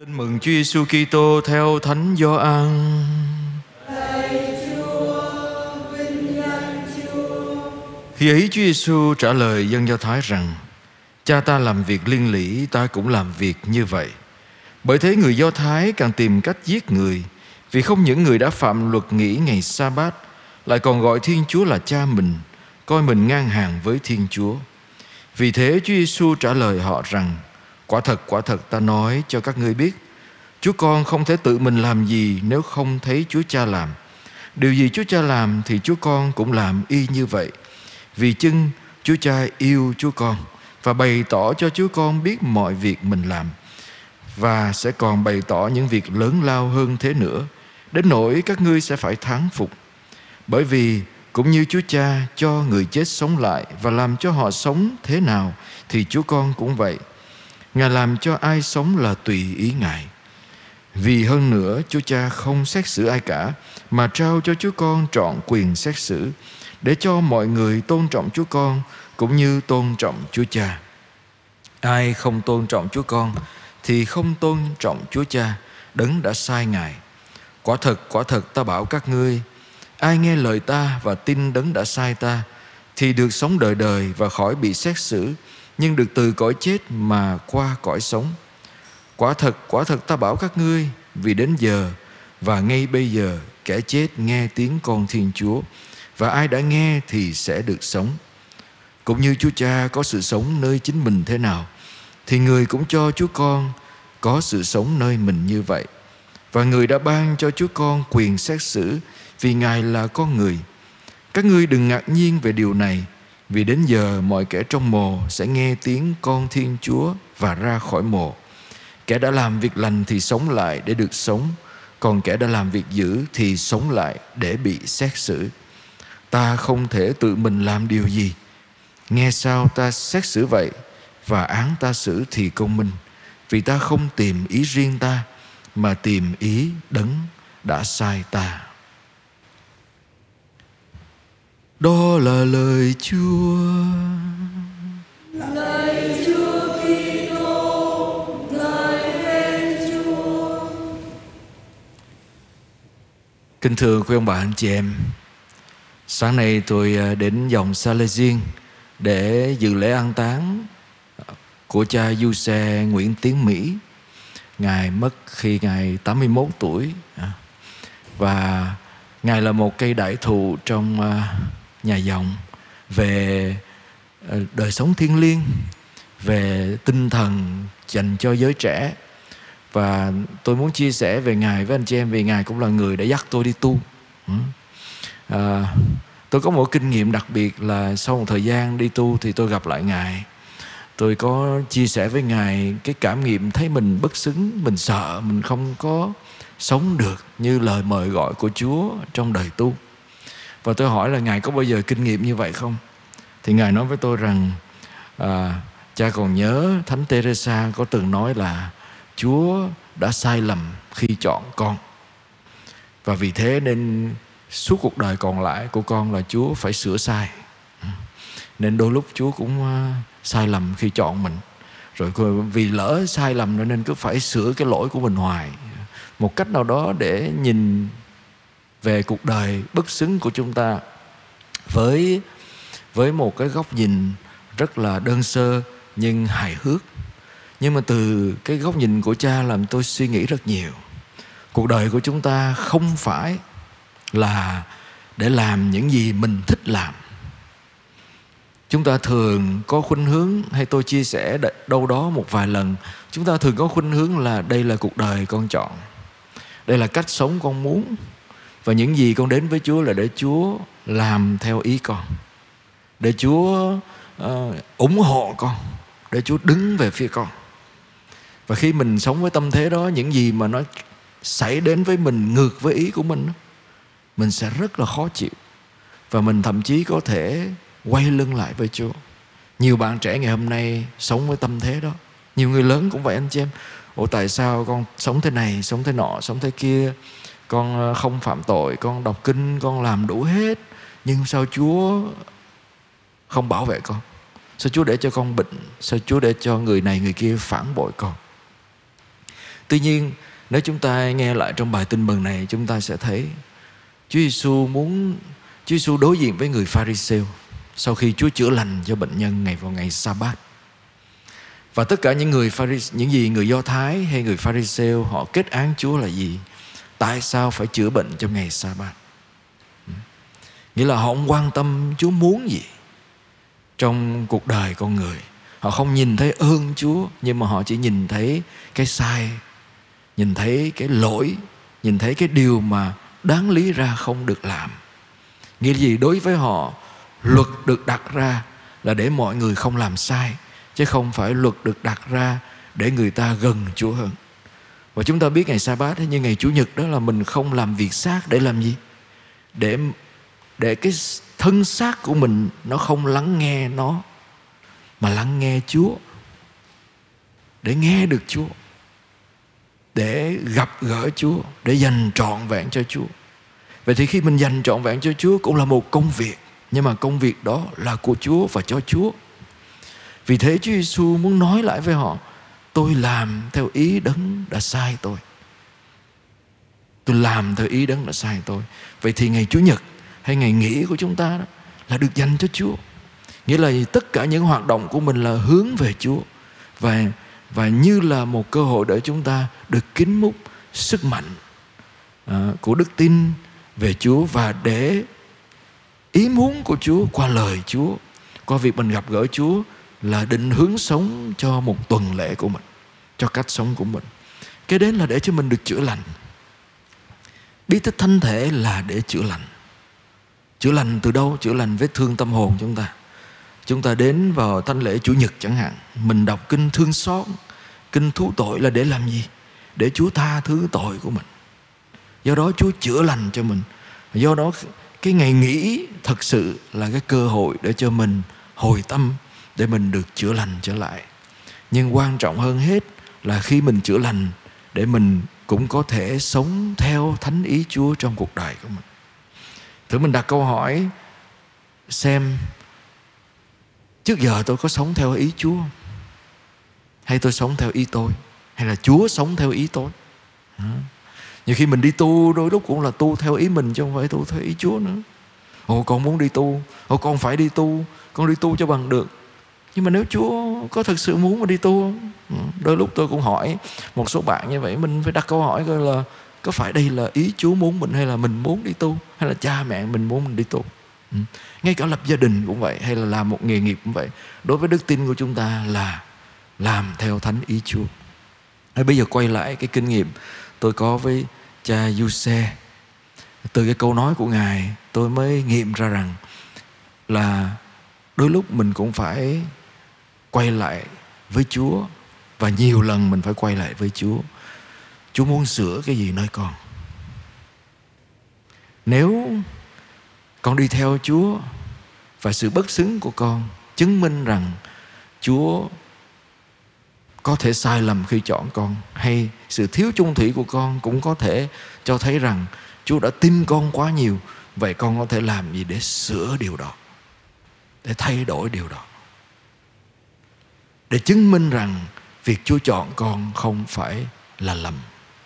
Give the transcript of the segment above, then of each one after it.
Tin mừng Chúa Giêsu Kitô theo Thánh Gioan. Khi ấy Chúa Giêsu trả lời dân Do Thái rằng: Cha ta làm việc liên lỉ, ta cũng làm việc như vậy. Bởi thế người Do Thái càng tìm cách giết người, vì không những người đã phạm luật nghỉ ngày sa bát lại còn gọi Thiên Chúa là cha mình, coi mình ngang hàng với Thiên Chúa. Vì thế Chúa Giêsu trả lời họ rằng: Quả thật, quả thật ta nói cho các ngươi biết, Chúa con không thể tự mình làm gì nếu không thấy Chúa Cha làm. Điều gì Chúa Cha làm thì Chúa con cũng làm y như vậy. Vì chưng Chúa Cha yêu Chúa con và bày tỏ cho Chúa con biết mọi việc mình làm và sẽ còn bày tỏ những việc lớn lao hơn thế nữa đến nỗi các ngươi sẽ phải thắng phục. Bởi vì cũng như Chúa Cha cho người chết sống lại và làm cho họ sống thế nào thì Chúa con cũng vậy. Ngài làm cho ai sống là tùy ý Ngài. Vì hơn nữa Chúa Cha không xét xử ai cả mà trao cho Chúa Con trọn quyền xét xử để cho mọi người tôn trọng Chúa Con cũng như tôn trọng Chúa Cha. Ai không tôn trọng Chúa Con thì không tôn trọng Chúa Cha đấng đã sai Ngài. Quả thật, quả thật ta bảo các ngươi, ai nghe lời ta và tin đấng đã sai ta thì được sống đời đời và khỏi bị xét xử nhưng được từ cõi chết mà qua cõi sống. Quả thật, quả thật ta bảo các ngươi, vì đến giờ và ngay bây giờ kẻ chết nghe tiếng con Thiên Chúa và ai đã nghe thì sẽ được sống. Cũng như Chúa Cha có sự sống nơi chính mình thế nào thì người cũng cho Chúa con có sự sống nơi mình như vậy. Và người đã ban cho Chúa con quyền xét xử vì Ngài là con người. Các ngươi đừng ngạc nhiên về điều này vì đến giờ mọi kẻ trong mồ sẽ nghe tiếng con Thiên Chúa và ra khỏi mồ. Kẻ đã làm việc lành thì sống lại để được sống, còn kẻ đã làm việc dữ thì sống lại để bị xét xử. Ta không thể tự mình làm điều gì. Nghe sao ta xét xử vậy và án ta xử thì công minh, vì ta không tìm ý riêng ta mà tìm ý đấng đã sai ta. Đó là lời Chúa. Lời Chúa Kitô, lời khen Chúa. Kính thưa quý ông bà anh chị em, sáng nay tôi à, đến dòng Salesian để dự lễ an táng của cha du xe Nguyễn Tiến Mỹ. Ngài mất khi Ngài 81 tuổi à, và Ngài là một cây đại thụ trong à, nhà dòng về ờ, đời sống thiêng liêng, về tinh thần dành cho giới trẻ. Và tôi muốn chia sẻ về ngài với anh chị em vì ngài cũng là người đã dắt tôi đi tu. À, tôi có một kinh nghiệm đặc biệt là sau một thời gian đi tu thì tôi gặp lại ngài. Tôi có chia sẻ với ngài cái cảm nghiệm thấy mình bất xứng mình sợ mình không có sống được như lời mời gọi của chúa trong đời tu và tôi hỏi là ngài có bao giờ kinh nghiệm như vậy không? Thì ngài nói với tôi rằng à, cha còn nhớ thánh teresa có từng nói là chúa đã sai lầm khi chọn con. Và vì thế nên suốt cuộc đời còn lại của con là chúa phải sửa sai. Nên đôi lúc chúa cũng à, sai lầm khi chọn mình. Rồi vì lỡ sai lầm nên cứ phải sửa cái lỗi của mình hoài. Một cách nào đó để nhìn về cuộc đời bất xứng của chúng ta với với một cái góc nhìn rất là đơn sơ nhưng hài hước. Nhưng mà từ cái góc nhìn của cha làm tôi suy nghĩ rất nhiều. Cuộc đời của chúng ta không phải là để làm những gì mình thích làm. Chúng ta thường có khuynh hướng, hay tôi chia sẻ đâu đó một vài lần, chúng ta thường có khuynh hướng là đây là cuộc đời con chọn. Đây là cách sống con muốn và những gì con đến với chúa là để chúa làm theo ý con để chúa uh, ủng hộ con để chúa đứng về phía con và khi mình sống với tâm thế đó những gì mà nó xảy đến với mình ngược với ý của mình mình sẽ rất là khó chịu và mình thậm chí có thể quay lưng lại với Chúa. Nhiều bạn trẻ ngày hôm nay sống với tâm thế đó. Nhiều người lớn cũng vậy anh chị em. Ủa tại sao con sống thế này, sống thế nọ, sống thế kia. Con ờ, không phạm tội, con đọc kinh, con làm đủ hết. Nhưng sao Chúa không bảo vệ con? Sao Chúa để cho con bệnh? Sao Chúa để cho người này người kia phản bội con? Tuy nhiên nếu chúng ta nghe lại trong bài tin mừng này chúng ta sẽ thấy Chúa Giêsu muốn Chúa Giêsu đối diện với người Pharisêu sau khi Chúa chữa lành cho bệnh nhân ngày vào ngày Sa-bát. Và tất cả những người pharis những gì người Do Thái hay người Pharisêu họ kết án Chúa là gì? Tại sao phải chữa bệnh trong ngày Sa-bát? Ừ. Nghĩa là họ không quan tâm Chúa muốn gì trong cuộc đời con người. Họ không nhìn thấy ơn Chúa nhưng mà họ chỉ nhìn thấy cái sai, nhìn thấy cái lỗi, nhìn thấy cái điều mà đáng lý ra không được làm. Nghĩa gì đối với họ luật được đặt ra là để mọi người không làm sai chứ không phải luật được đặt ra để người ta gần Chúa hơn. Và chúng ta biết ngày sa bát như ngày Chủ nhật đó là mình không làm việc xác để làm gì? Để để cái thân xác của mình nó không lắng nghe nó mà lắng nghe Chúa. Để nghe được Chúa. Để gặp gỡ Chúa, để dành trọn vẹn cho Chúa. Vậy thì khi mình dành trọn vẹn cho Chúa cũng là một công việc, nhưng mà công việc đó là của Chúa và cho Chúa. Vì thế Chúa Giêsu muốn nói lại với họ Tôi làm theo ý đấng đã sai tôi. Tôi làm theo ý đấng đã sai tôi. Vậy thì ngày Chủ nhật hay ngày nghỉ của chúng ta đó Là được dành cho Chúa. Nghĩa là tất cả những hoạt động của mình là hướng về Chúa. Và và như là một cơ hội để chúng ta được kính múc sức mạnh à, của đức tin về Chúa và để ý muốn của Chúa qua lời Chúa qua việc mình gặp gỡ Chúa là định hướng sống cho một tuần lễ của mình, cho cách sống của mình. Cái đến là để cho mình được chữa lành. Bí tích thân thể là để chữa lành. Chữa lành từ đâu? Chữa lành vết thương tâm hồn chúng ta. Chúng ta đến vào thánh lễ chủ nhật chẳng hạn. Mình đọc kinh thương xót, kinh thú tội là để làm gì? Để chúa tha thứ tội của mình. Do đó chúa chữa lành cho mình. Do đó cái ngày nghỉ thật sự là cái cơ hội để cho mình hồi tâm để mình được chữa lành trở lại nhưng quan trọng hơn hết là khi mình chữa lành để mình cũng có thể sống theo thánh ý Chúa trong cuộc đời của mình. Thử mình đặt câu hỏi xem trước giờ tôi có sống theo ý Chúa hay tôi sống theo ý tôi hay là Chúa sống theo ý tôi. Đó. Nhiều khi mình đi tu đôi lúc cũng là tu theo ý mình chứ không phải tu theo ý Chúa nữa. Ồ con muốn đi tu, ồ con phải đi tu, con đi tu cho bằng được nhưng mà nếu Chúa có thực sự muốn mà đi tu không? Ừ, đôi lúc tôi cũng hỏi một số bạn như vậy, mình phải đặt câu hỏi coi là có phải đây là ý Chúa muốn mình hay là mình muốn đi tu hay là cha mẹ mình muốn mình đi tu ừ. ngay cả lập gia đình cũng vậy, hay là làm một nghề nghiệp cũng vậy đối với đức tin của chúng ta là làm theo thánh ý Chúa hay bây giờ quay lại cái kinh nghiệm tôi có với cha Giuse từ cái câu nói của ngài, tôi mới nghiệm ra rằng là đôi lúc mình cũng phải quay lại với Chúa và nhiều lần mình phải quay lại với Chúa. Chúa muốn sửa cái gì nơi con? Nếu con đi theo Chúa và sự bất xứng của con chứng minh rằng Chúa có thể sai lầm khi chọn con, hay sự thiếu chung thủy của con cũng có thể cho thấy rằng Chúa đã tin con quá nhiều, vậy con có thể làm gì để sửa điều đó, để thay đổi điều đó để chứng minh rằng việc Chúa chọn con không phải là lầm,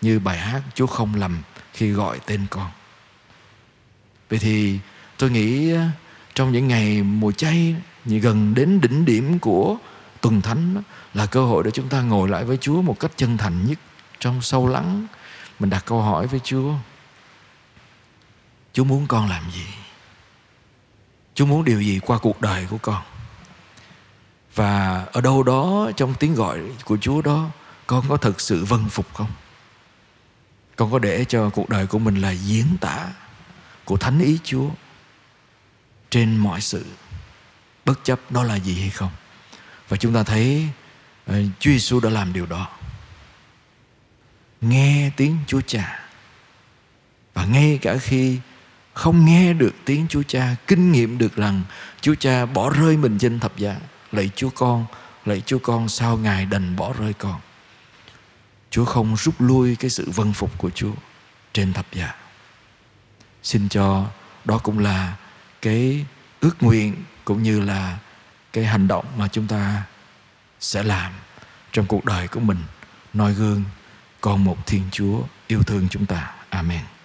như bài hát Chúa không lầm khi gọi tên con. Vậy thì tôi nghĩ ờ, trong những ngày mùa chay gần đến đỉnh điểm của tuần thánh là cơ hội để chúng ta ngồi lại với Chúa một cách chân thành nhất trong sâu lắng. Mình đặt câu hỏi với Chúa Chúa muốn con làm gì? Chúa muốn điều gì qua cuộc đời của con? Và ở đâu đó trong tiếng gọi của Chúa đó Con có thực sự vâng phục không? Con có để cho cuộc đời của mình là diễn tả Của thánh ý Chúa Trên mọi sự Bất chấp nó là gì hay không? Và chúng ta thấy uh, Chúa Giêsu đã làm điều đó. Nghe tiếng Chúa Cha. Và ngay cả khi không nghe được tiếng Chúa Cha Kinh nghiệm được rằng Chúa Cha bỏ rơi mình trên thập giá Lạy Chúa con, Lạy Chúa con, sao Ngài đành bỏ rơi con Chúa không rút lui cái sự vân phục của Chúa Trên thập giá Xin cho đó cũng là cái ước nguyện Cũng như là cái hành động mà chúng ta sẽ làm Trong cuộc đời của mình, noi gương con một Thiên Chúa yêu thương chúng ta. Amen.